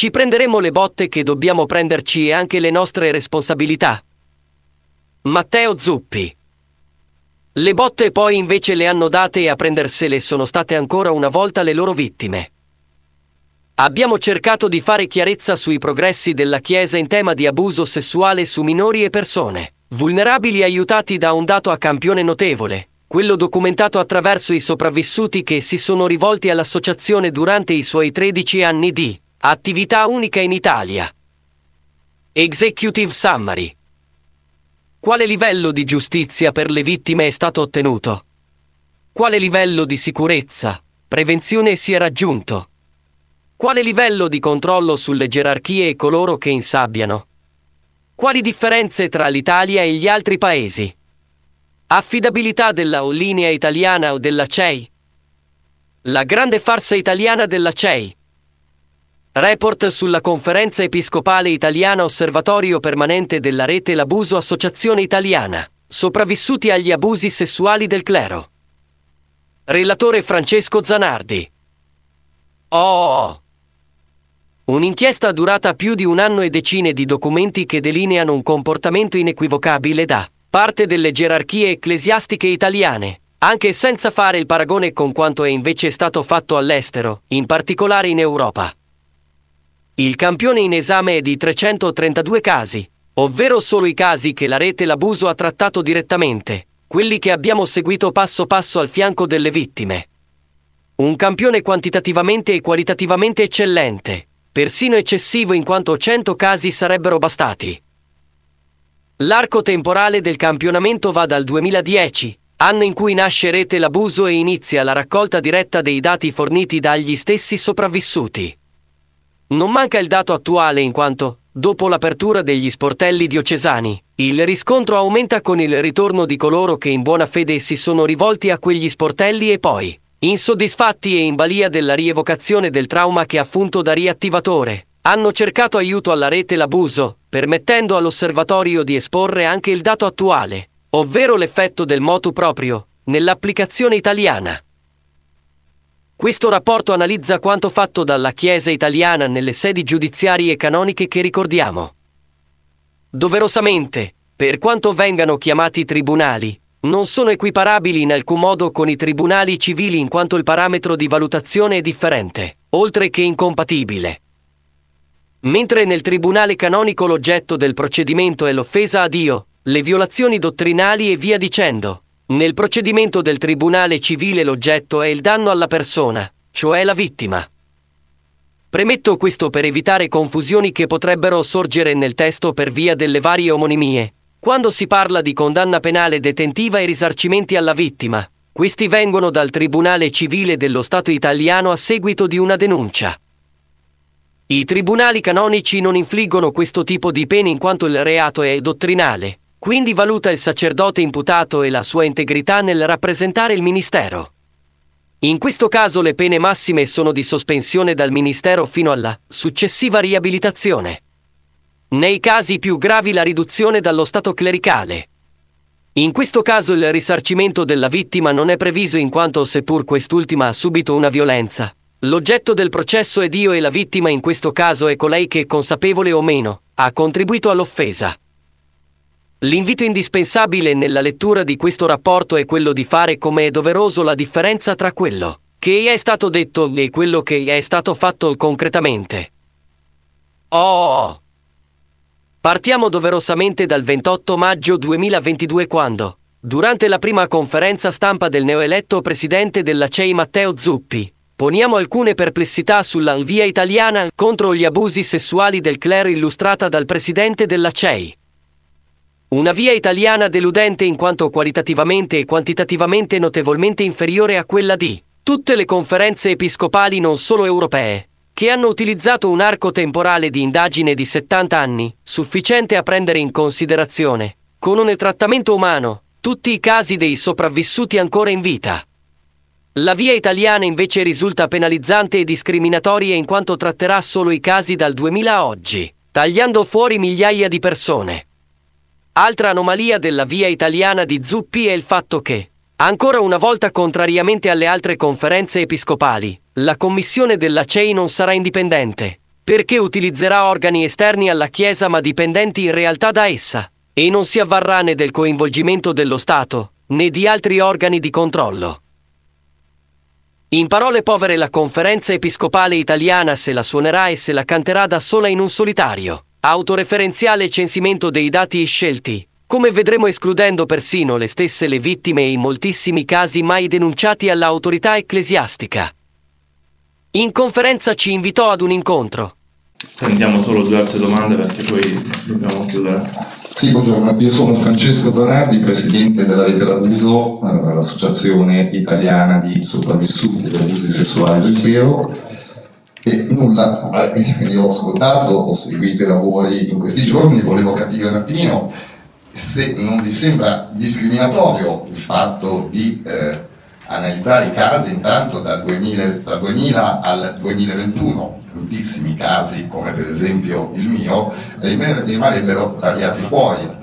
Ci prenderemo le botte che dobbiamo prenderci e anche le nostre responsabilità. Matteo Zuppi. Le botte poi invece le hanno date e a prendersele sono state ancora una volta le loro vittime. Abbiamo cercato di fare chiarezza sui progressi della Chiesa in tema di abuso sessuale su minori e persone, vulnerabili aiutati da un dato a campione notevole, quello documentato attraverso i sopravvissuti che si sono rivolti all'associazione durante i suoi 13 anni di attività unica in Italia. Executive Summary. Quale livello di giustizia per le vittime è stato ottenuto? Quale livello di sicurezza, prevenzione si è raggiunto? Quale livello di controllo sulle gerarchie e coloro che insabbiano? Quali differenze tra l'Italia e gli altri paesi? Affidabilità della o linea italiana o della CEI? La grande farsa italiana della CEI. Report sulla Conferenza Episcopale Italiana Osservatorio Permanente della Rete L'abuso Associazione Italiana. Sopravvissuti agli abusi sessuali del clero. Relatore Francesco Zanardi. Oh! Un'inchiesta durata più di un anno e decine di documenti che delineano un comportamento inequivocabile da parte delle gerarchie ecclesiastiche italiane, anche senza fare il paragone con quanto è invece stato fatto all'estero, in particolare in Europa. Il campione in esame è di 332 casi, ovvero solo i casi che la rete l'abuso ha trattato direttamente, quelli che abbiamo seguito passo passo al fianco delle vittime. Un campione quantitativamente e qualitativamente eccellente, persino eccessivo in quanto 100 casi sarebbero bastati. L'arco temporale del campionamento va dal 2010, anno in cui nasce Rete l'abuso e inizia la raccolta diretta dei dati forniti dagli stessi sopravvissuti. Non manca il dato attuale in quanto, dopo l'apertura degli sportelli diocesani, il riscontro aumenta con il ritorno di coloro che in buona fede si sono rivolti a quegli sportelli e poi, insoddisfatti e in balia della rievocazione del trauma che ha funto da riattivatore, hanno cercato aiuto alla rete l'abuso, permettendo all'osservatorio di esporre anche il dato attuale, ovvero l'effetto del motu proprio, nell'applicazione italiana. Questo rapporto analizza quanto fatto dalla Chiesa italiana nelle sedi giudiziarie e canoniche che ricordiamo. Doverosamente, per quanto vengano chiamati tribunali, non sono equiparabili in alcun modo con i tribunali civili in quanto il parametro di valutazione è differente, oltre che incompatibile. Mentre nel tribunale canonico l'oggetto del procedimento è l'offesa a Dio, le violazioni dottrinali e via dicendo, nel procedimento del tribunale civile l'oggetto è il danno alla persona, cioè la vittima. Premetto questo per evitare confusioni che potrebbero sorgere nel testo per via delle varie omonimie. Quando si parla di condanna penale detentiva e risarcimenti alla vittima, questi vengono dal Tribunale civile dello Stato italiano a seguito di una denuncia. I tribunali canonici non infliggono questo tipo di pene in quanto il reato è dottrinale, quindi valuta il sacerdote imputato e la sua integrità nel rappresentare il ministero. In questo caso le pene massime sono di sospensione dal ministero fino alla successiva riabilitazione. Nei casi più gravi la riduzione dallo stato clericale. In questo caso il risarcimento della vittima non è previsto in quanto seppur quest'ultima ha subito una violenza, L'oggetto del processo è Dio e la vittima in questo caso è colei che, consapevole o meno, ha contribuito all'offesa. L'invito indispensabile nella lettura di questo rapporto è quello di fare come è doveroso la differenza tra quello che è stato detto e quello che è stato fatto concretamente. Oh! Partiamo doverosamente dal 28 maggio 2022 quando, durante la prima conferenza stampa del neoeletto presidente della CEI Matteo Zuppi, Poniamo alcune perplessità sulla via italiana contro gli abusi sessuali del clero illustrata dal presidente della CEI. Una via italiana deludente in quanto qualitativamente e quantitativamente notevolmente inferiore a quella di tutte le conferenze episcopali non solo europee, che hanno utilizzato un arco temporale di indagine di 70 anni, sufficiente a prendere in considerazione, con un trattamento umano, tutti i casi dei sopravvissuti ancora in vita. La via italiana invece risulta penalizzante e discriminatoria in quanto tratterà solo i casi dal 2000 a oggi, tagliando fuori migliaia di persone. Altra anomalia della via italiana di Zuppi è il fatto che, ancora una volta contrariamente alle altre conferenze episcopali, la commissione della CEI non sarà indipendente, perché utilizzerà organi esterni alla Chiesa ma dipendenti in realtà da essa, e non si avvarrà né del coinvolgimento dello Stato, né di altri organi di controllo. In parole povere la conferenza episcopale italiana se la suonerà e se la canterà da sola in un solitario, autoreferenziale censimento dei dati scelti, come vedremo escludendo persino le stesse le vittime e in moltissimi casi mai denunciati all'autorità ecclesiastica. In conferenza ci invitò ad un incontro. Prendiamo solo due altre domande perché poi dobbiamo chiudere. Sì, buongiorno, io sono Francesco Zanardi, presidente della Rete d'Abuso, l'associazione italiana di sopravvissuti degli abusi sessuali del clero. Nulla, io ho ascoltato, ho seguito i lavori in questi giorni, volevo capire un attimino se non vi sembra discriminatorio il fatto di eh, analizzare i casi intanto dal 2000, dal 2000, al 2021, tantissimi casi come per esempio il mio, rimarrebbero tagliati fuori.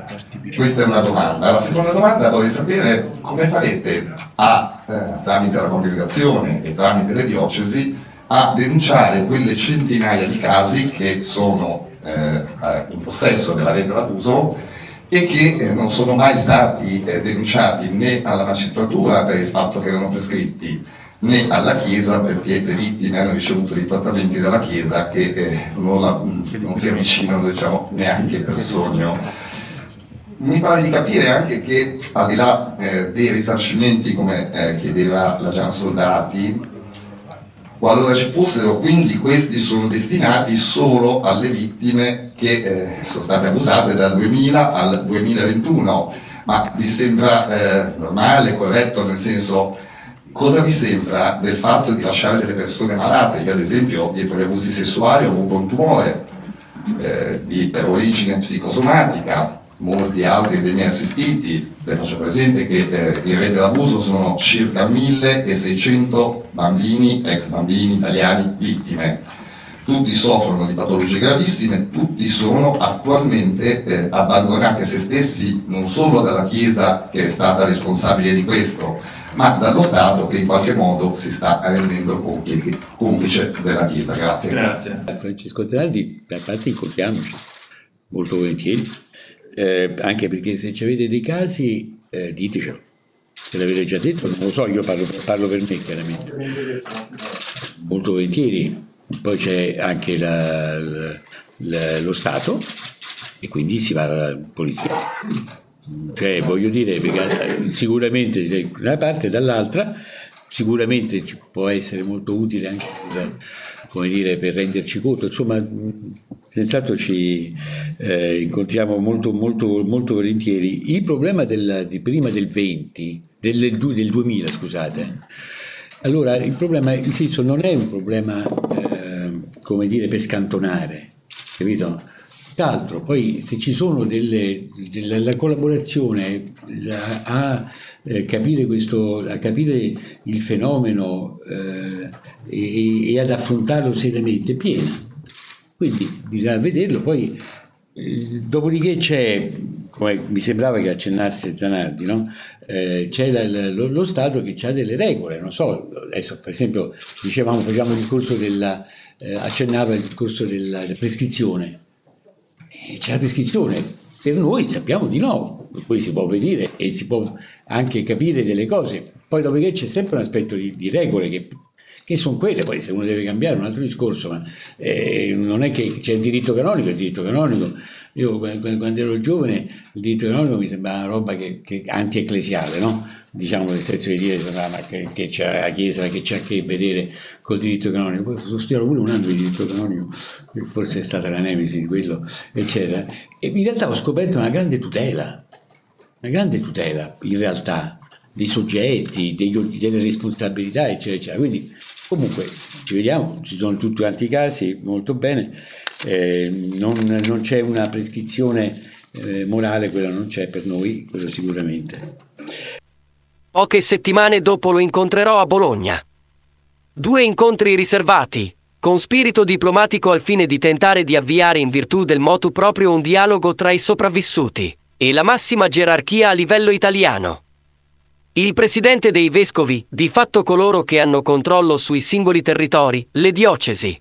Questa è una domanda. La seconda domanda vorrei sapere come farete a, eh, tramite la congregazione e tramite le diocesi a denunciare quelle centinaia di casi che sono eh, in possesso della rete d'abuso e che eh, non sono mai stati eh, denunciati né alla magistratura per il fatto che erano prescritti né alla Chiesa perché le vittime hanno ricevuto dei trattamenti dalla Chiesa che eh, non, la, non, si avvicinano diciamo, neanche per sogno. Mi pare di capire anche che al di là eh, dei risarcimenti come eh, chiedeva la Gian Soldati, qualora ci fossero, quindi questi sono destinati solo alle vittime che eh, sono state abusate dal 2000 al 2021, ma vi sembra eh, normale, corretto, nel senso cosa vi sembra del fatto di lasciare delle persone malate? Io ad esempio dietro gli abusi sessuali ho avuto un tumore eh, di, per origine psicosomatica, molti altri dei miei assistiti, le faccio presente che eh, in rete d'abuso sono circa 1600 bambini, ex bambini italiani vittime. Tutti soffrono di patologie gravissime, tutti sono attualmente eh, abbandonati a se stessi non solo dalla Chiesa che è stata responsabile di questo, ma dallo Stato che in qualche modo si sta rendendo complice della Chiesa. Grazie. Grazie. Francesco Zanardi, a parte incontriamoci molto volentieri eh, anche perché se ci avete dei casi eh, ditecelo. Se l'avete già detto, non lo so, io parlo, parlo per me chiaramente. Molto volentieri. Poi c'è anche la, la, lo Stato e quindi si va alla polizia. Cioè, voglio dire, sicuramente da una parte e dall'altra, sicuramente ci può essere molto utile anche per, dire, per renderci conto, insomma, senz'altro ci eh, incontriamo molto, molto, molto volentieri. Il problema del, di prima del 20, del, del 2000, scusate, allora il problema, in senso, non è un problema, eh, come dire, per scantonare, capito? D'altro, poi se ci sono delle, delle la collaborazione a, eh, capire, questo, a capire il fenomeno eh, e, e, ad affrontarlo seriamente, piena. Quindi bisogna vederlo, poi eh, dopodiché c'è, come mi sembrava che accennasse Zanardi, no? Eh, c'è la, la, lo, lo, Stato che ha delle regole, non so, adesso per esempio dicevamo, facciamo il discorso della, eh, accennava il discorso della, della prescrizione, c'è la prescrizione, per noi sappiamo di no, poi si può vedere e si può anche capire delle cose, poi dopodiché c'è sempre un aspetto di, di regole che, che sono quelle, poi se uno deve cambiare un altro discorso, ma eh, non è che c'è il diritto canonico, il diritto canonico, io quando ero giovane il diritto canonico mi sembrava una roba che, che anti-ecclesiale, no? Diciamo nel senso di dire ma che, che c'è la Chiesa che c'è a che vedere col diritto canonico? Poi sono studiato pure un anno di diritto canonico forse è stata la nemesi di quello eccetera. E in realtà ho scoperto una grande tutela una grande tutela in realtà dei soggetti degli, delle responsabilità eccetera eccetera. Quindi comunque ci vediamo ci sono tutti quanti i casi molto bene. Eh, non, non, c'è una prescrizione eh, morale quella non c'è per noi quello sicuramente Poche settimane dopo lo incontrerò a Bologna. Due incontri riservati, con spirito diplomatico al fine di tentare di avviare in virtù del motu proprio un dialogo tra i sopravvissuti e la massima gerarchia a livello italiano. Il presidente dei vescovi, di fatto coloro che hanno controllo sui singoli territori, le diocesi.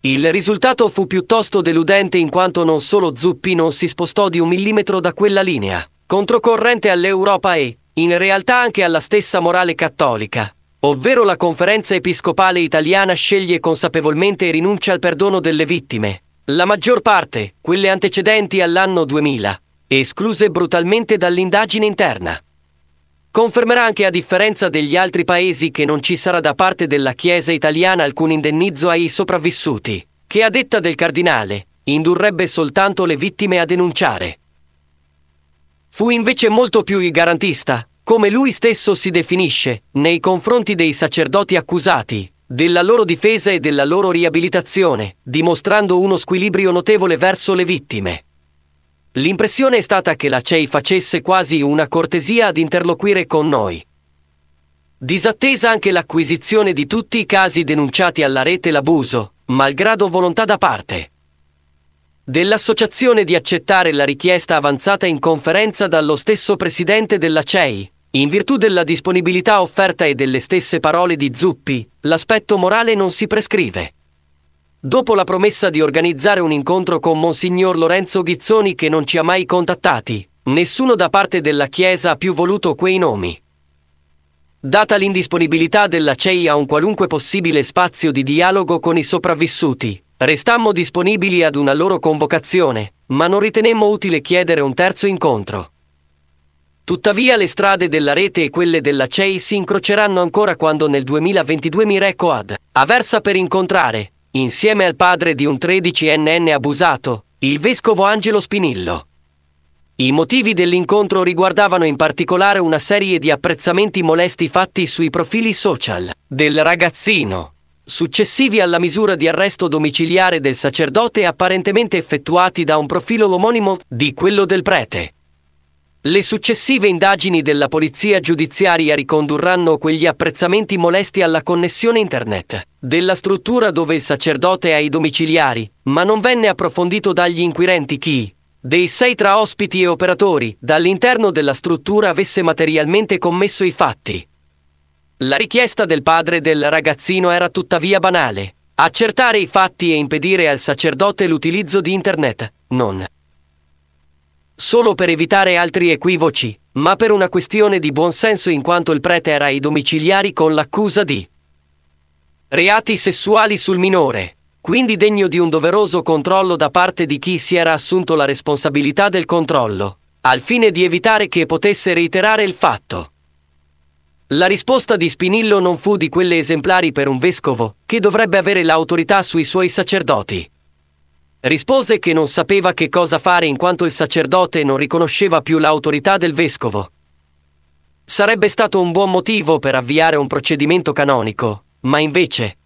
Il risultato fu piuttosto deludente in quanto non solo Zuppi non si spostò di un millimetro da quella linea, controcorrente all'Europa e, in realtà anche alla stessa morale cattolica, ovvero la conferenza episcopale italiana sceglie consapevolmente e rinuncia al perdono delle vittime, la maggior parte, quelle antecedenti all'anno 2000, escluse brutalmente dall'indagine interna. Confermerà anche a differenza degli altri paesi che non ci sarà da parte della Chiesa italiana alcun indennizzo ai sopravvissuti, che a detta del cardinale indurrebbe soltanto le vittime a denunciare. Fu invece molto più il garantista, come lui stesso si definisce, nei confronti dei sacerdoti accusati, della loro difesa e della loro riabilitazione, dimostrando uno squilibrio notevole verso le vittime. L'impressione è stata che la CEI facesse quasi una cortesia ad interloquire con noi. Disattesa anche l'acquisizione di tutti i casi denunciati alla rete l'abuso, malgrado volontà da parte dell'associazione di accettare la richiesta avanzata in conferenza dallo stesso presidente della CEI, in virtù della disponibilità offerta e delle stesse parole di Zuppi, l'aspetto morale non si prescrive. Dopo la promessa di organizzare un incontro con Monsignor Lorenzo Ghizzoni che non ci ha mai contattati, nessuno da parte della Chiesa ha più voluto quei nomi. Data l'indisponibilità della CEI a un qualunque possibile spazio di dialogo con i sopravvissuti, restammo disponibili ad una loro convocazione, ma non ritenemmo utile chiedere un terzo incontro. Tuttavia le strade della rete e quelle della CEI si incroceranno ancora quando nel 2022 mi reco ad Aversa per incontrare, insieme al padre di un 13enne abusato, il vescovo Angelo Spinillo. I motivi dell'incontro riguardavano in particolare una serie di apprezzamenti molesti fatti sui profili social del ragazzino, successivi alla misura di arresto domiciliare del sacerdote apparentemente effettuati da un profilo omonimo di quello del prete. Le successive indagini della polizia giudiziaria ricondurranno quegli apprezzamenti molesti alla connessione internet della struttura dove il sacerdote ha i domiciliari, ma non venne approfondito dagli inquirenti chi, dei sei tra ospiti e operatori, dall'interno della struttura avesse materialmente commesso i fatti. La richiesta del padre del ragazzino era tuttavia banale. Accertare i fatti e impedire al sacerdote l'utilizzo di internet, non solo per evitare altri equivoci, ma per una questione di buonsenso in quanto il prete era ai domiciliari con l'accusa di reati sessuali sul minore, quindi degno di un doveroso controllo da parte di chi si era assunto la responsabilità del controllo, al fine di evitare che potesse reiterare il fatto. La risposta di Spinillo non fu di quelle esemplari per un vescovo, che dovrebbe avere l'autorità sui suoi sacerdoti. Rispose che non sapeva che cosa fare in quanto il sacerdote non riconosceva più l'autorità del vescovo. Sarebbe stato un buon motivo per avviare un procedimento canonico, ma invece...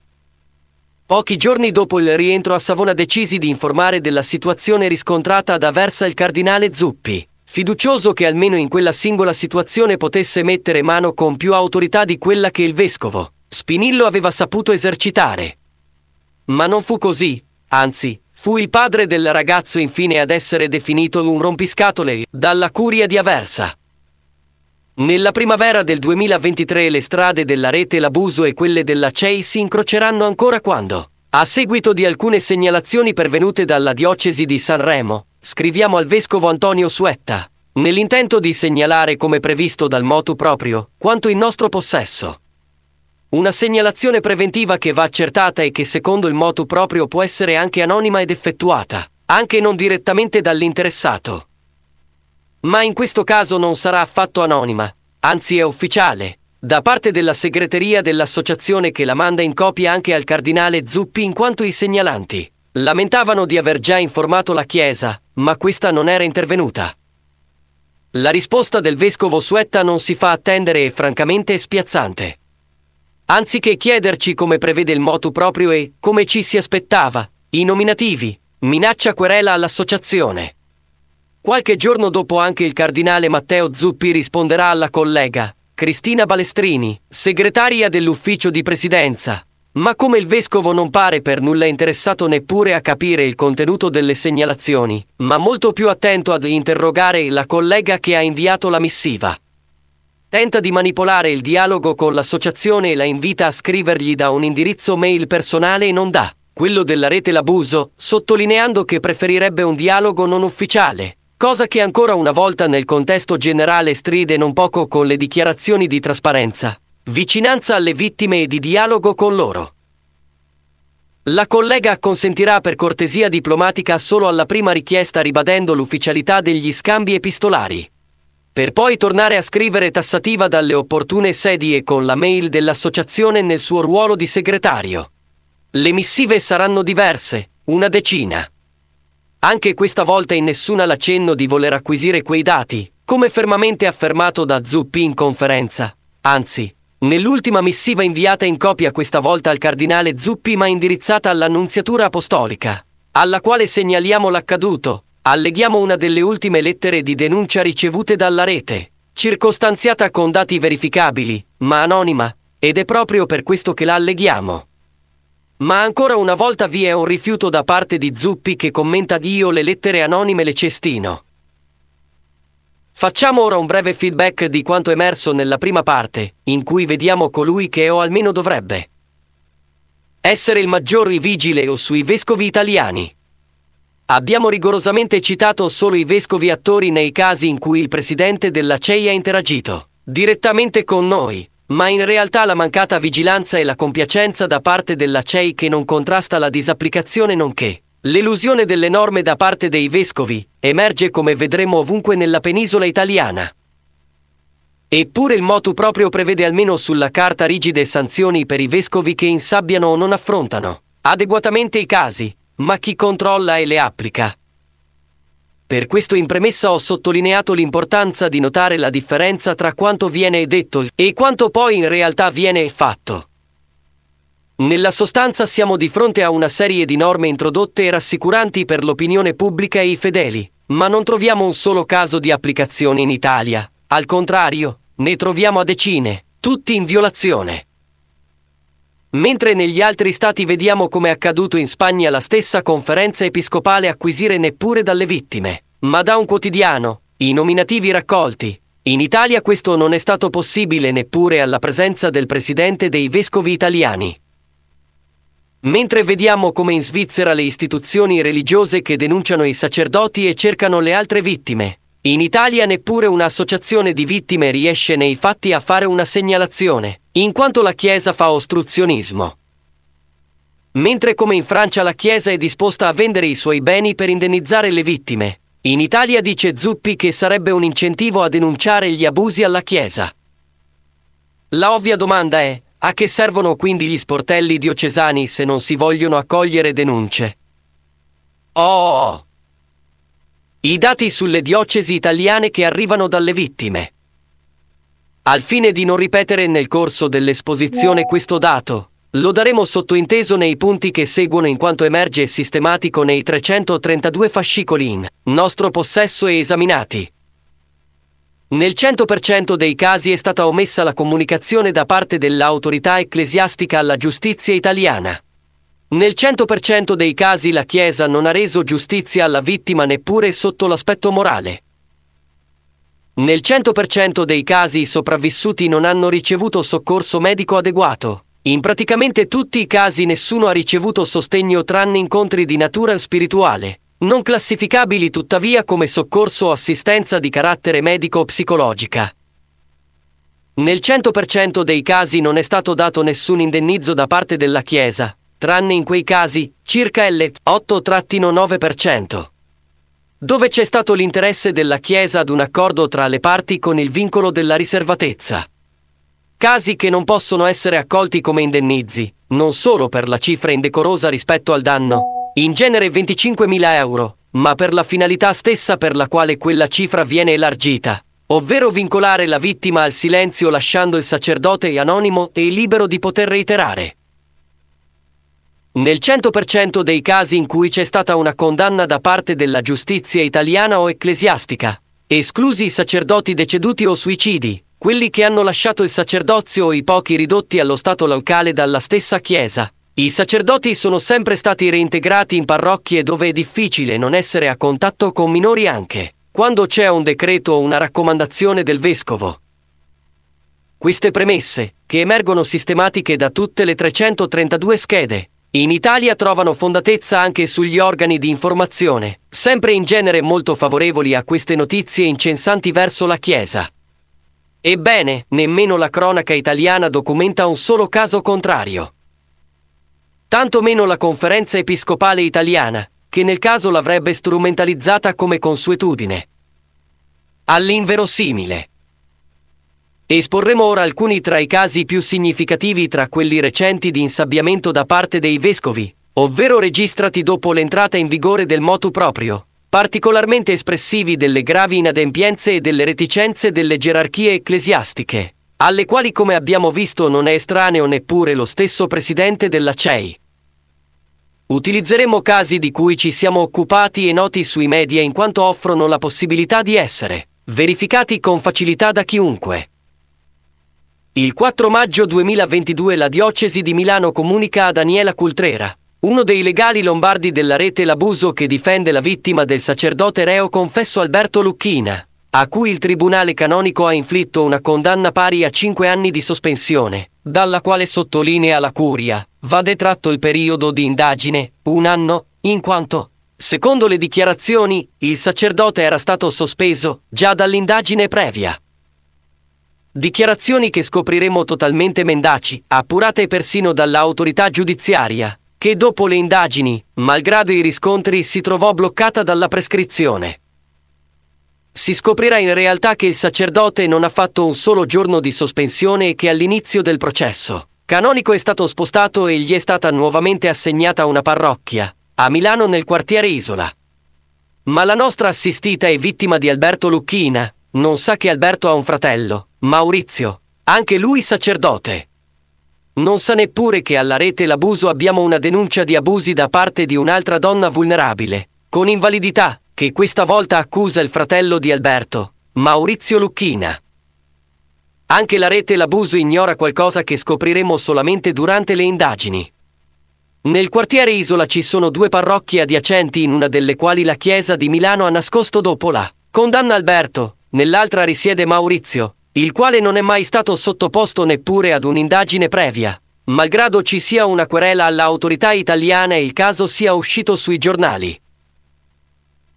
Pochi giorni dopo il rientro a Savona decisi di informare della situazione riscontrata ad Aversa il cardinale Zuppi, fiducioso che almeno in quella singola situazione potesse mettere mano con più autorità di quella che il vescovo, Spinillo aveva saputo esercitare. Ma non fu così, anzi, Fu il padre del ragazzo infine ad essere definito un rompiscatole dalla curia di Aversa. Nella primavera del 2023 le strade della rete Labuso e quelle della CEI si incroceranno ancora quando, a seguito di alcune segnalazioni pervenute dalla diocesi di Sanremo, scriviamo al vescovo Antonio Suetta, nell'intento di segnalare come previsto dal motu proprio, quanto in nostro possesso. Una segnalazione preventiva che va accertata e che secondo il motu proprio può essere anche anonima ed effettuata, anche non direttamente dall'interessato. Ma in questo caso non sarà affatto anonima, anzi è ufficiale, da parte della segreteria dell'associazione che la manda in copia anche al cardinale Zuppi in quanto i segnalanti lamentavano di aver già informato la Chiesa, ma questa non era intervenuta. La risposta del vescovo Suetta non si fa attendere e francamente è spiazzante. Anziché chiederci come prevede il motu proprio e come ci si aspettava, i nominativi, minaccia querela all'associazione. Qualche giorno dopo anche il cardinale Matteo Zuppi risponderà alla collega, Cristina Balestrini, segretaria dell'ufficio di presidenza. Ma come il vescovo non pare per nulla interessato neppure a capire il contenuto delle segnalazioni, ma molto più attento ad interrogare la collega che ha inviato la missiva. Tenta di manipolare il dialogo con l'associazione e la invita a scrivergli da un indirizzo mail personale e non dà quello della rete L'abuso, sottolineando che preferirebbe un dialogo non ufficiale, cosa che ancora una volta nel contesto generale stride non poco con le dichiarazioni di trasparenza, vicinanza alle vittime e di dialogo con loro. La collega consentirà per cortesia diplomatica solo alla prima richiesta ribadendo l'ufficialità degli scambi epistolari. Per poi tornare a scrivere tassativa dalle opportune sedi e con la mail dell'associazione nel suo ruolo di segretario. Le missive saranno diverse, una decina. Anche questa volta in nessuna l'accenno di voler acquisire quei dati, come fermamente affermato da Zuppi in conferenza. Anzi, Nell'ultima missiva inviata in copia questa volta al cardinale Zuppi ma indirizzata all'annunziatura apostolica, alla quale segnaliamo l'accaduto, alleghiamo una delle ultime lettere di denuncia ricevute dalla rete, circostanziata con dati verificabili, ma anonima, ed è proprio per questo che la alleghiamo. Ma ancora una volta vi è un rifiuto da parte di Zuppi che commenta Dio le lettere anonime le cestino. Facciamo ora un breve feedback di quanto emerso nella prima parte, in cui vediamo colui che o almeno dovrebbe essere il maggior vigile o sui vescovi italiani. Abbiamo rigorosamente citato solo i vescovi attori nei casi in cui il presidente della CEI ha interagito direttamente con noi, ma in realtà la mancata vigilanza e la compiacenza da parte della CEI che non contrasta la disapplicazione nonché L'elusione delle norme da parte dei vescovi emerge come vedremo ovunque nella penisola italiana. Eppure il motu proprio prevede almeno sulla carta rigide sanzioni per i vescovi che insabbiano o non affrontano adeguatamente i casi, ma chi controlla e le applica. Per questo in premessa ho sottolineato l'importanza di notare la differenza tra quanto viene detto e quanto poi in realtà viene fatto. Nella sostanza siamo di fronte a una serie di norme introdotte e rassicuranti per l'opinione pubblica e i fedeli, ma non troviamo un solo caso di applicazione in Italia. Al contrario, ne troviamo a decine, tutti in violazione. Mentre negli altri stati vediamo come è accaduto in Spagna la stessa conferenza episcopale acquisire neppure dalle vittime, ma da un quotidiano, i nominativi raccolti. In Italia questo non è stato possibile neppure alla presenza del presidente dei vescovi italiani. Mentre vediamo come in Svizzera le istituzioni religiose che denunciano i sacerdoti e cercano le altre vittime. In Italia neppure un'associazione di vittime riesce nei fatti a fare una segnalazione, in quanto la Chiesa fa ostruzionismo. Mentre come in Francia la Chiesa è disposta a vendere i suoi beni per indennizzare le vittime, in Italia dice Zuppi che sarebbe un incentivo a denunciare gli abusi alla Chiesa. La ovvia domanda è, a che servono quindi gli sportelli diocesani se non si vogliono accogliere denunce? Oh! I dati sulle diocesi italiane che arrivano dalle vittime. Al fine di non ripetere nel corso dell'esposizione questo dato, lo daremo sottointeso nei punti che seguono in quanto emerge sistematico nei 332 fascicoli in nostro possesso e esaminati. Nel 100% dei casi è stata omessa la comunicazione da parte dell'autorità ecclesiastica alla giustizia italiana. Nel 100% dei casi la Chiesa non ha reso giustizia alla vittima neppure sotto l'aspetto morale. Nel 100% dei casi i sopravvissuti non hanno ricevuto soccorso medico adeguato. In praticamente tutti i casi nessuno ha ricevuto sostegno tranne incontri di natura spirituale non classificabili tuttavia come soccorso o assistenza di carattere medico-psicologica. Nel 100% dei casi non è stato dato nessun indennizzo da parte della Chiesa, tranne in quei casi, circa l 8-9%, dove c'è stato l'interesse della Chiesa ad un accordo tra le parti con il vincolo della riservatezza. Casi che non possono essere accolti come indennizi, non solo per la cifra indecorosa rispetto al danno, in genere 25.000 euro, ma per la finalità stessa per la quale quella cifra viene elargita, ovvero vincolare la vittima al silenzio lasciando il sacerdote anonimo e libero di poter reiterare. Nel 100% dei casi in cui c'è stata una condanna da parte della giustizia italiana o ecclesiastica, esclusi i sacerdoti deceduti o suicidi, quelli che hanno lasciato il sacerdozio o i pochi ridotti allo stato locale dalla stessa Chiesa, i sacerdoti sono sempre stati reintegrati in parrocchie dove è difficile non essere a contatto con minori anche, quando c'è un decreto o una raccomandazione del vescovo. Queste premesse, che emergono sistematiche da tutte le 332 schede, in Italia trovano fondatezza anche sugli organi di informazione, sempre in genere molto favorevoli a queste notizie incensanti verso la Chiesa. Ebbene, nemmeno la cronaca italiana documenta un solo caso contrario. Tanto meno la conferenza episcopale italiana, che nel caso l'avrebbe strumentalizzata come consuetudine. All'inverosimile. Esporremo ora alcuni tra i casi più significativi tra quelli recenti di insabbiamento da parte dei vescovi, ovvero registrati dopo l'entrata in vigore del motu proprio, particolarmente espressivi delle gravi inadempienze e delle reticenze delle gerarchie ecclesiastiche, alle quali come abbiamo visto non è estraneo neppure lo stesso presidente della CEI. Utilizzeremo casi di cui ci siamo occupati e noti sui media in quanto offrono la possibilità di essere verificati con facilità da chiunque. Il 4 maggio 2022 la diocesi di Milano comunica a Daniela Cultrera, uno dei legali lombardi della rete L'abuso che difende la vittima del sacerdote reo confesso Alberto Lucchina, a cui il tribunale canonico ha inflitto una condanna pari a 5 anni di sospensione, dalla quale sottolinea la curia, va detratto il periodo di indagine, un anno, in quanto, secondo le dichiarazioni, il sacerdote era stato sospeso già dall'indagine previa. Dichiarazioni che scopriremo totalmente mendaci, appurate persino dall'autorità giudiziaria, che dopo le indagini, malgrado i riscontri, si trovò bloccata dalla prescrizione. Si scoprirà in realtà che il sacerdote non ha fatto un solo giorno di sospensione e che all'inizio del processo, canonico è stato spostato e gli è stata nuovamente assegnata una parrocchia, a Milano nel quartiere Isola. Ma la nostra assistita e vittima di Alberto Lucchina, non sa che Alberto ha un fratello, Maurizio, anche lui sacerdote. Non sa neppure che alla rete l'abuso abbiamo una denuncia di abusi da parte di un'altra donna vulnerabile, con invalidità, che questa volta accusa il fratello di Alberto, Maurizio Lucchina. Anche la rete l'abuso ignora qualcosa che scopriremo solamente durante le indagini. Nel quartiere Isola ci sono due parrocchie adiacenti in una delle quali la Chiesa di Milano ha nascosto dopo la condanna Alberto, nell'altra risiede Maurizio, il quale non è mai stato sottoposto neppure ad un'indagine previa, malgrado ci sia una querela all'autorità italiana e il caso sia uscito sui giornali.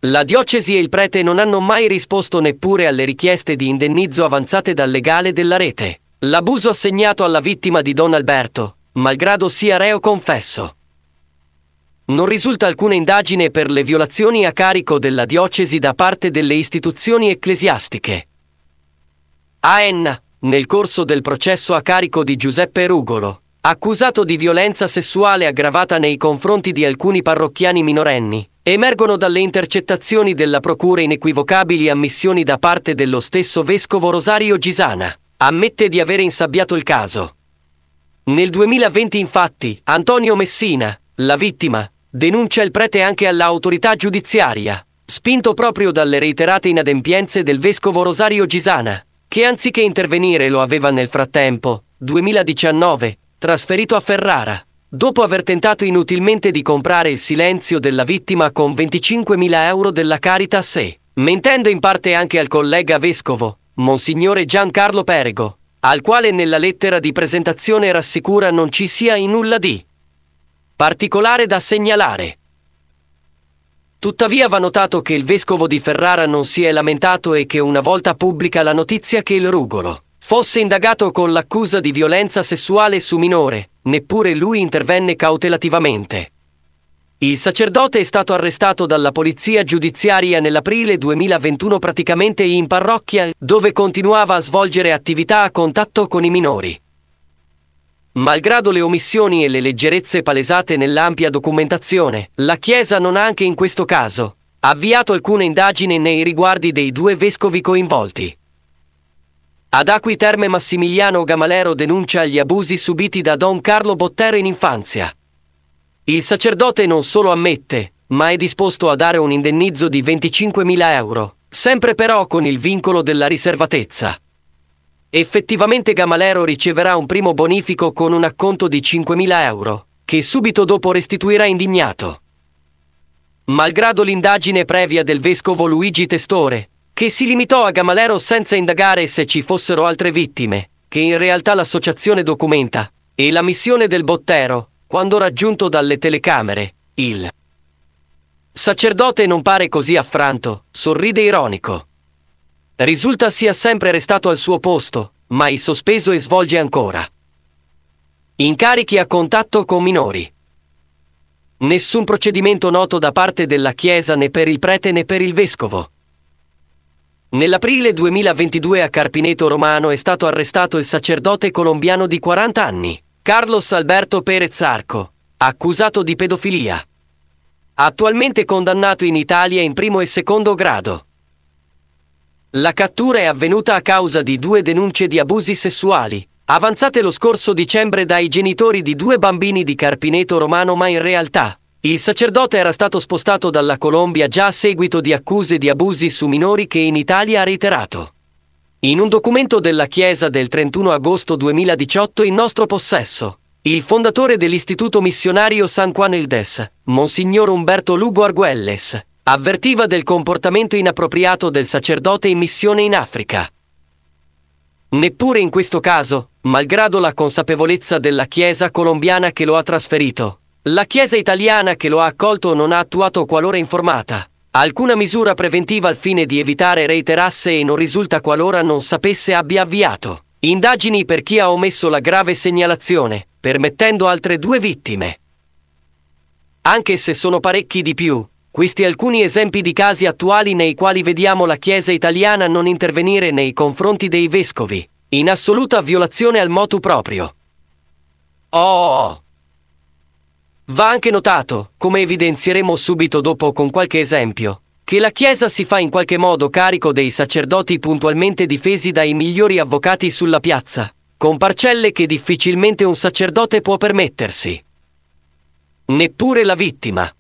La diocesi e il prete non hanno mai risposto neppure alle richieste di indennizzo avanzate dal legale della rete. L'abuso assegnato alla vittima di Don Alberto, malgrado sia reo confesso. Non risulta alcuna indagine per le violazioni a carico della diocesi da parte delle istituzioni ecclesiastiche. A Enna, nel corso del processo a carico di Giuseppe Rugolo, accusato di violenza sessuale aggravata nei confronti di alcuni parrocchiani minorenni, emergono dalle intercettazioni della procura inequivocabili ammissioni da parte dello stesso vescovo Rosario Gisana. Ammette di avere insabbiato il caso. Nel 2020 infatti, Antonio Messina, la vittima, denuncia il prete anche all'autorità giudiziaria, spinto proprio dalle reiterate inadempienze del vescovo Rosario Gisana, che anziché intervenire lo aveva nel frattempo, 2019, trasferito a Ferrara, dopo aver tentato inutilmente di comprare il silenzio della vittima con 25.000 euro della Caritas e, mentendo in parte anche al collega vescovo, Monsignore Giancarlo Perego, al quale nella lettera di presentazione rassicura non ci sia in nulla di particolare da segnalare. Tuttavia va notato che il vescovo di Ferrara non si è lamentato e che una volta pubblica la notizia che il Rugolo fosse indagato con l'accusa di violenza sessuale su minore, neppure lui intervenne cautelativamente. Il sacerdote è stato arrestato dalla polizia giudiziaria nell'aprile 2021 praticamente in parrocchia, dove continuava a svolgere attività a contatto con i minori. Malgrado le omissioni e le leggerezze palesate nell'ampia documentazione, la Chiesa non ha anche in questo caso avviato alcuna indagine nei riguardi dei due vescovi coinvolti. Ad Acqui Terme Massimiliano Gamalero denuncia gli abusi subiti da Don Carlo Bottero in infanzia. Il sacerdote non solo ammette, ma è disposto a dare un indennizzo di 25.000 euro, sempre però con il vincolo della riservatezza. Effettivamente Gamalero riceverà un primo bonifico con un acconto di 5.000 euro, che subito dopo restituirà indignato. Malgrado l'indagine previa del vescovo Luigi Testore, che si limitò a Gamalero senza indagare se ci fossero altre vittime, che in realtà l'associazione documenta, e la missione del Bottero, quando raggiunto dalle telecamere, il sacerdote non pare così affranto, sorride ironico. Risulta sia sempre restato al suo posto, mai sospeso e svolge ancora incarichi a contatto con minori. Nessun procedimento noto da parte della Chiesa né per il prete né per il vescovo. Nell'aprile 2022 a Carpineto Romano è stato arrestato il sacerdote colombiano di 40 anni, Carlos Alberto Perez Arco, accusato di pedofilia. Attualmente condannato in Italia in primo e secondo grado. La cattura è avvenuta a causa di due denunce di abusi sessuali, avanzate lo scorso dicembre dai genitori di due bambini di Carpineto Romano, ma in realtà il sacerdote era stato spostato dalla Colombia già a seguito di accuse di abusi su minori che in Italia ha reiterato. In un documento della Chiesa del 31 agosto 2018 in nostro possesso, il fondatore dell'Istituto Missionario San Juan Ildes, Monsignor Umberto Lugo Arguelles, avvertiva del comportamento inappropriato del sacerdote in missione in Africa. Neppure in questo caso, malgrado la consapevolezza della Chiesa colombiana che lo ha trasferito, la Chiesa italiana che lo ha accolto non ha attuato qualora informata alcuna misura preventiva al fine di evitare reiterasse e non risulta qualora non sapesse abbia avviato indagini per chi ha omesso la grave segnalazione, permettendo altre due vittime. Anche se sono parecchi di più, questi alcuni esempi di casi attuali nei quali vediamo la Chiesa italiana non intervenire nei confronti dei vescovi, in assoluta violazione al motu proprio. Oh! Va anche notato, come evidenzieremo subito dopo con qualche esempio, che la Chiesa si fa in qualche modo carico dei sacerdoti puntualmente difesi dai migliori avvocati sulla piazza, con parcelle che difficilmente un sacerdote può permettersi. Neppure la vittima.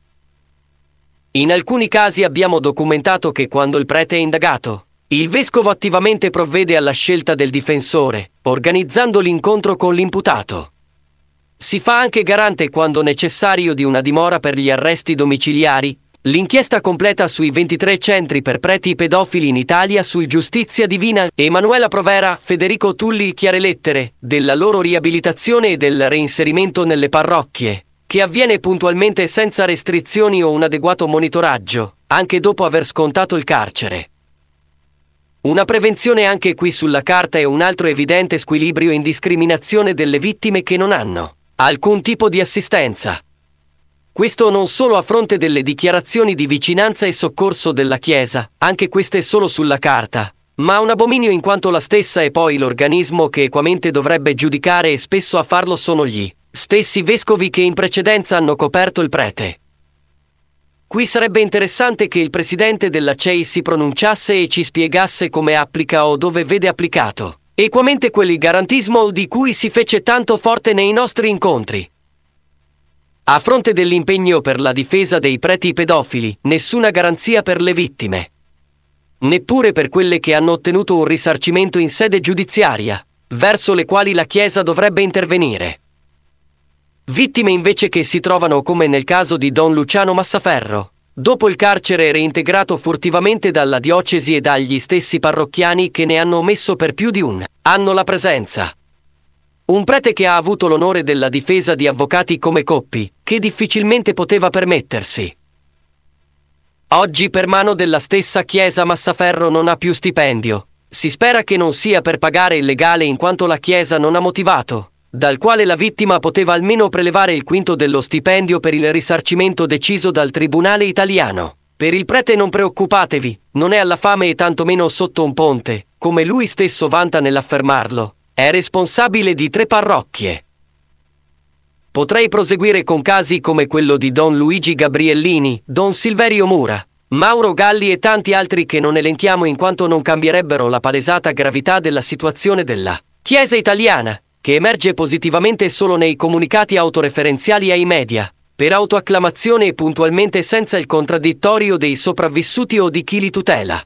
In alcuni casi abbiamo documentato che quando il prete è indagato, il vescovo attivamente provvede alla scelta del difensore, organizzando l'incontro con l'imputato. Si fa anche garante quando necessario di una dimora per gli arresti domiciliari. L'inchiesta completa sui 23 centri per preti pedofili in Italia su Giustizia Divina, Emanuela Provera, Federico Tulli Chiare Lettere, della loro riabilitazione e del reinserimento nelle parrocchie, che avviene puntualmente senza restrizioni o un adeguato monitoraggio, anche dopo aver scontato il carcere. Una prevenzione anche qui sulla carta e un altro evidente squilibrio in discriminazione delle vittime che non hanno alcun tipo di assistenza. Questo non solo a fronte delle dichiarazioni di vicinanza e soccorso della Chiesa, anche queste solo sulla carta, ma un abominio in quanto la stessa è poi l'organismo che equamente dovrebbe giudicare e spesso a farlo sono gli stessi vescovi che in precedenza hanno coperto il prete. Qui sarebbe interessante che il presidente della CEI si pronunciasse e ci spiegasse come applica o dove vede applicato. Equamente quel garantismo di cui si fece tanto forte nei nostri incontri. A fronte dell'impegno per la difesa dei preti pedofili, nessuna garanzia per le vittime. Neppure per quelle che hanno ottenuto un risarcimento in sede giudiziaria, verso le quali la Chiesa dovrebbe intervenire. Vittime invece che si trovano come nel caso di Don Luciano Massaferro, dopo il carcere reintegrato furtivamente dalla diocesi e dagli stessi parrocchiani che ne hanno omesso per più di un anno la presenza. Un prete che ha avuto l'onore della difesa di avvocati come Coppi, che difficilmente poteva permettersi. Oggi per mano della stessa Chiesa Massaferro non ha più stipendio. Si spera che non sia per pagare il legale in quanto la Chiesa non ha motivato, dal quale la vittima poteva almeno prelevare il quinto dello stipendio per il risarcimento deciso dal Tribunale italiano. Per il prete non preoccupatevi, non è alla fame e tantomeno sotto un ponte, come lui stesso vanta nell'affermarlo. È responsabile di tre parrocchie. Potrei proseguire con casi come quello di Don Luigi Gabriellini, Don Silverio Mura, Mauro Galli e tanti altri che non elenchiamo in quanto non cambierebbero la palesata gravità della situazione della Chiesa italiana, che emerge positivamente solo nei comunicati autoreferenziali ai media, per autoacclamazione e puntualmente senza il contraddittorio dei sopravvissuti o di chi li tutela.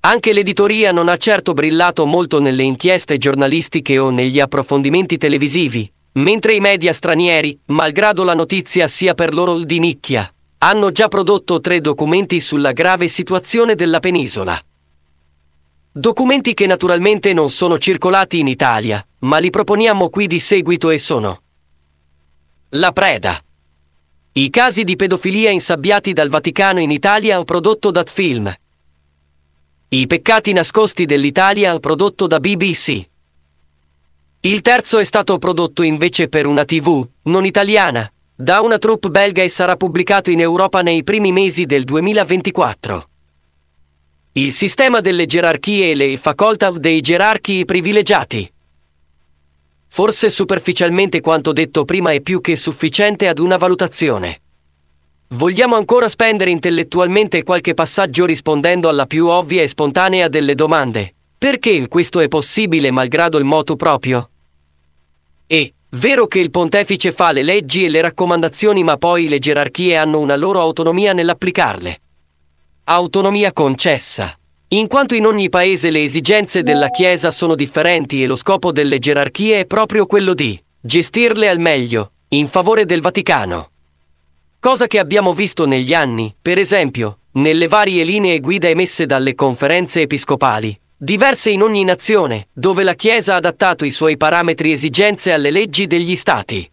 Anche l'editoria non ha certo brillato molto nelle inchieste giornalistiche o negli approfondimenti televisivi, mentre i media stranieri, malgrado la notizia sia per loro di nicchia, hanno già prodotto tre documenti sulla grave situazione della penisola. Documenti che naturalmente non sono circolati in Italia, ma li proponiamo qui di seguito e sono La preda. I casi di pedofilia insabbiati dal Vaticano in Italia prodotto da Film. I peccati nascosti dell'Italia prodotto da BBC. Il terzo è stato prodotto invece per una TV, non italiana, da una troupe belga e sarà pubblicato in Europa nei primi mesi del 2024. Il sistema delle gerarchie e le facoltà dei gerarchi privilegiati. Forse superficialmente quanto detto prima è più che sufficiente ad una valutazione. Vogliamo ancora spendere intellettualmente qualche passaggio rispondendo alla più ovvia e spontanea delle domande. Perché questo è possibile malgrado il motu proprio? E, vero che il pontefice fa le leggi e le raccomandazioni ma poi le gerarchie hanno una loro autonomia nell'applicarle. Autonomia concessa. In quanto in ogni paese le esigenze della Chiesa sono differenti e lo scopo delle gerarchie è proprio quello di gestirle al meglio, in favore del Vaticano. Cosa che abbiamo visto negli anni, per esempio, nelle varie linee guida emesse dalle conferenze episcopali, diverse in ogni nazione, dove la Chiesa ha adattato i suoi parametri esigenze alle leggi degli Stati.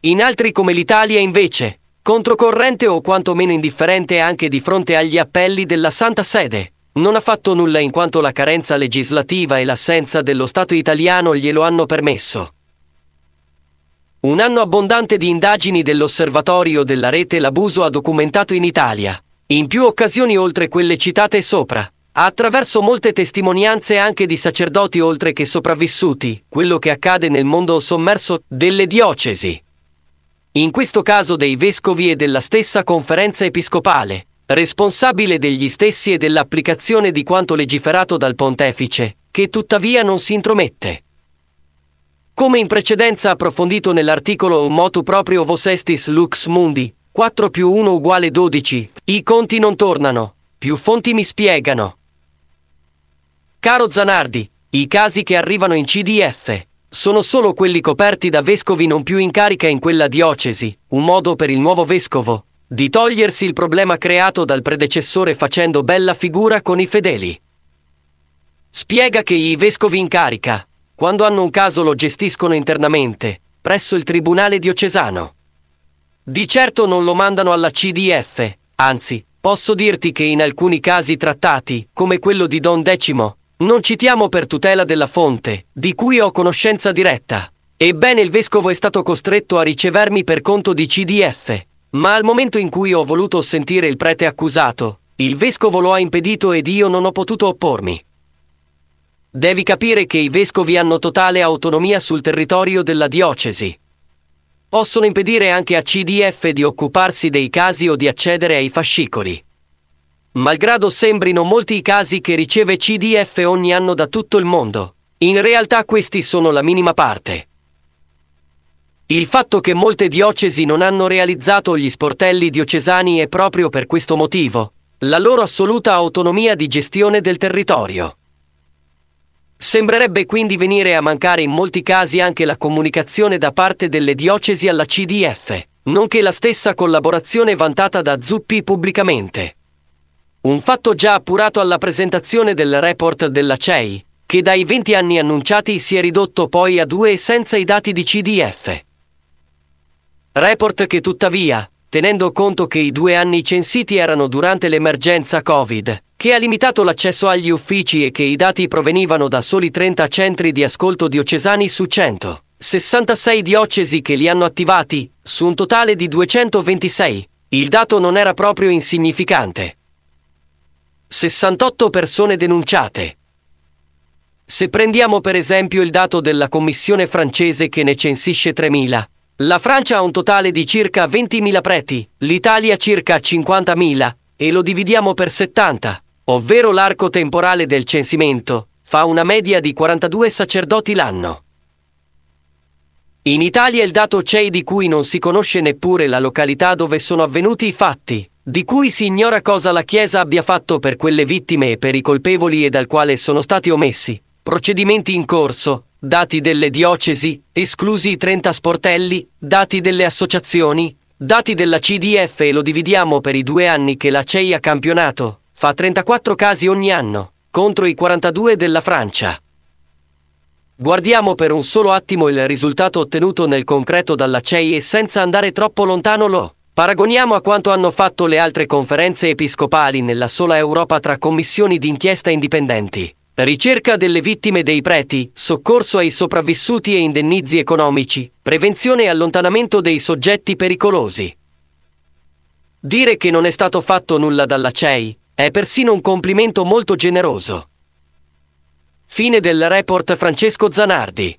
In altri come l'Italia invece, controcorrente o quantomeno indifferente anche di fronte agli appelli della Santa Sede, non ha fatto nulla in quanto la carenza legislativa e l'assenza dello Stato italiano glielo hanno permesso. Un anno abbondante di indagini dell'osservatorio della rete L'abuso ha documentato in Italia, in più occasioni oltre quelle citate sopra, attraverso molte testimonianze anche di sacerdoti oltre che sopravvissuti, quello che accade nel mondo sommerso delle diocesi. In questo caso dei vescovi e della stessa conferenza episcopale, responsabile degli stessi e dell'applicazione di quanto legiferato dal pontefice, che tuttavia non si intromette. Come in precedenza approfondito nell'articolo Motu proprio vos estis lux mundi, 4 più 1 uguale 12, i conti non tornano, più fonti mi spiegano. Caro Zanardi, i casi che arrivano in CDF sono solo quelli coperti da vescovi non più in carica in quella diocesi, un modo per il nuovo vescovo di togliersi il problema creato dal predecessore facendo bella figura con i fedeli. Spiega che i vescovi in carica, quando hanno un caso lo gestiscono internamente, presso il tribunale diocesano. Di certo non lo mandano alla CDF, anzi, posso dirti che in alcuni casi trattati, come quello di Don Decimo, non citiamo per tutela della fonte, di cui ho conoscenza diretta. Ebbene il vescovo è stato costretto a ricevermi per conto di CDF, ma al momento in cui ho voluto sentire il prete accusato, il vescovo lo ha impedito ed io non ho potuto oppormi. Devi capire che i vescovi hanno totale autonomia sul territorio della diocesi. Possono impedire anche a CDF di occuparsi dei casi o di accedere ai fascicoli. Malgrado sembrino molti i casi che riceve CDF ogni anno da tutto il mondo, in realtà questi sono la minima parte. Il fatto che molte diocesi non hanno realizzato gli sportelli diocesani è proprio per questo motivo, la loro assoluta autonomia di gestione del territorio. Sembrerebbe quindi venire a mancare in molti casi anche la comunicazione da parte delle diocesi alla CDF, nonché la stessa collaborazione vantata da Zuppi pubblicamente. Un fatto già appurato alla presentazione del report della CEI, che dai 20 anni annunciati si è ridotto poi a due senza i dati di CDF. Report che tuttavia, tenendo conto che i due anni censiti erano durante l'emergenza Covid, che ha limitato l'accesso agli uffici e che i dati provenivano da soli 30 centri di ascolto diocesani su 100. 66 diocesi che li hanno attivati, su un totale di 226. Il dato non era proprio insignificante. 68 persone denunciate. Se prendiamo per esempio il dato della commissione francese che ne censisce 3.000, la Francia ha un totale di circa 20.000 preti, l'Italia circa 50.000, e lo dividiamo per 70 ovvero l'arco temporale del censimento, fa una media di 42 sacerdoti l'anno. In Italia il dato CEI di cui non si conosce neppure la località dove sono avvenuti i fatti, di cui si ignora cosa la Chiesa abbia fatto per quelle vittime e per i colpevoli e dal quale sono stati omessi, procedimenti in corso, dati delle diocesi, esclusi i 30 sportelli, dati delle associazioni, dati della CDF e lo dividiamo per i due anni che la CEI ha campionato, Fa 34 casi ogni anno, contro i 42 della Francia. Guardiamo per un solo attimo il risultato ottenuto nel concreto dalla CEI e senza andare troppo lontano lo paragoniamo a quanto hanno fatto le altre conferenze episcopali nella sola Europa tra commissioni d'inchiesta indipendenti. Ricerca delle vittime dei preti, soccorso ai sopravvissuti e indennizi economici, prevenzione e allontanamento dei soggetti pericolosi. Dire che non è stato fatto nulla dalla CEI è persino un complimento molto generoso. Fine del report Francesco Zanardi.